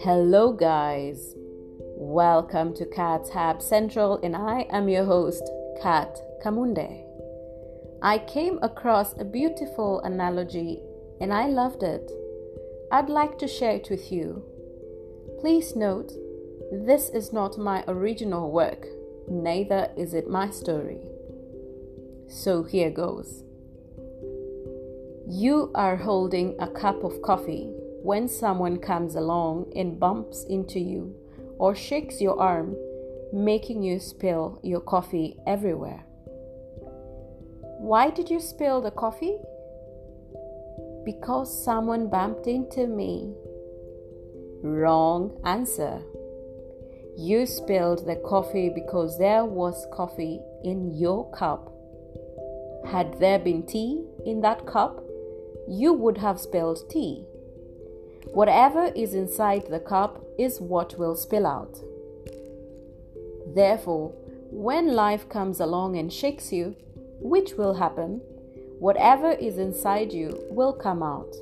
Hello, guys. Welcome to Cat's Hab Central, and I am your host, Kat Kamunde. I came across a beautiful analogy and I loved it. I'd like to share it with you. Please note, this is not my original work, neither is it my story. So here goes. You are holding a cup of coffee when someone comes along and bumps into you or shakes your arm, making you spill your coffee everywhere. Why did you spill the coffee? Because someone bumped into me. Wrong answer. You spilled the coffee because there was coffee in your cup. Had there been tea in that cup, you would have spilled tea. Whatever is inside the cup is what will spill out. Therefore, when life comes along and shakes you, which will happen, whatever is inside you will come out.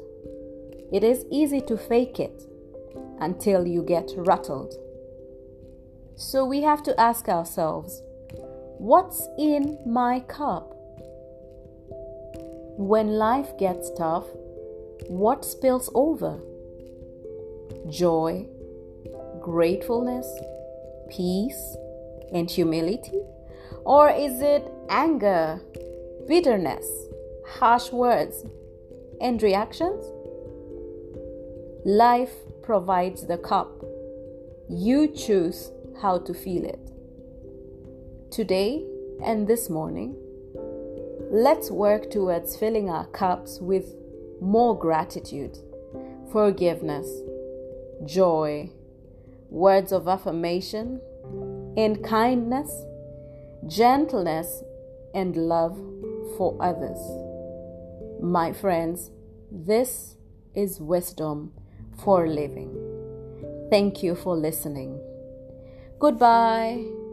It is easy to fake it until you get rattled. So we have to ask ourselves what's in my cup? When life gets tough, what spills over? joy, gratefulness, peace, and humility? Or is it anger, bitterness, harsh words, and reactions? Life provides the cup. You choose how to feel it. Today and this morning, let's work towards filling our cups with more gratitude, forgiveness, joy, words of affirmation, and kindness, gentleness, and love for others. My friends, this is wisdom for living. Thank you for listening. Goodbye.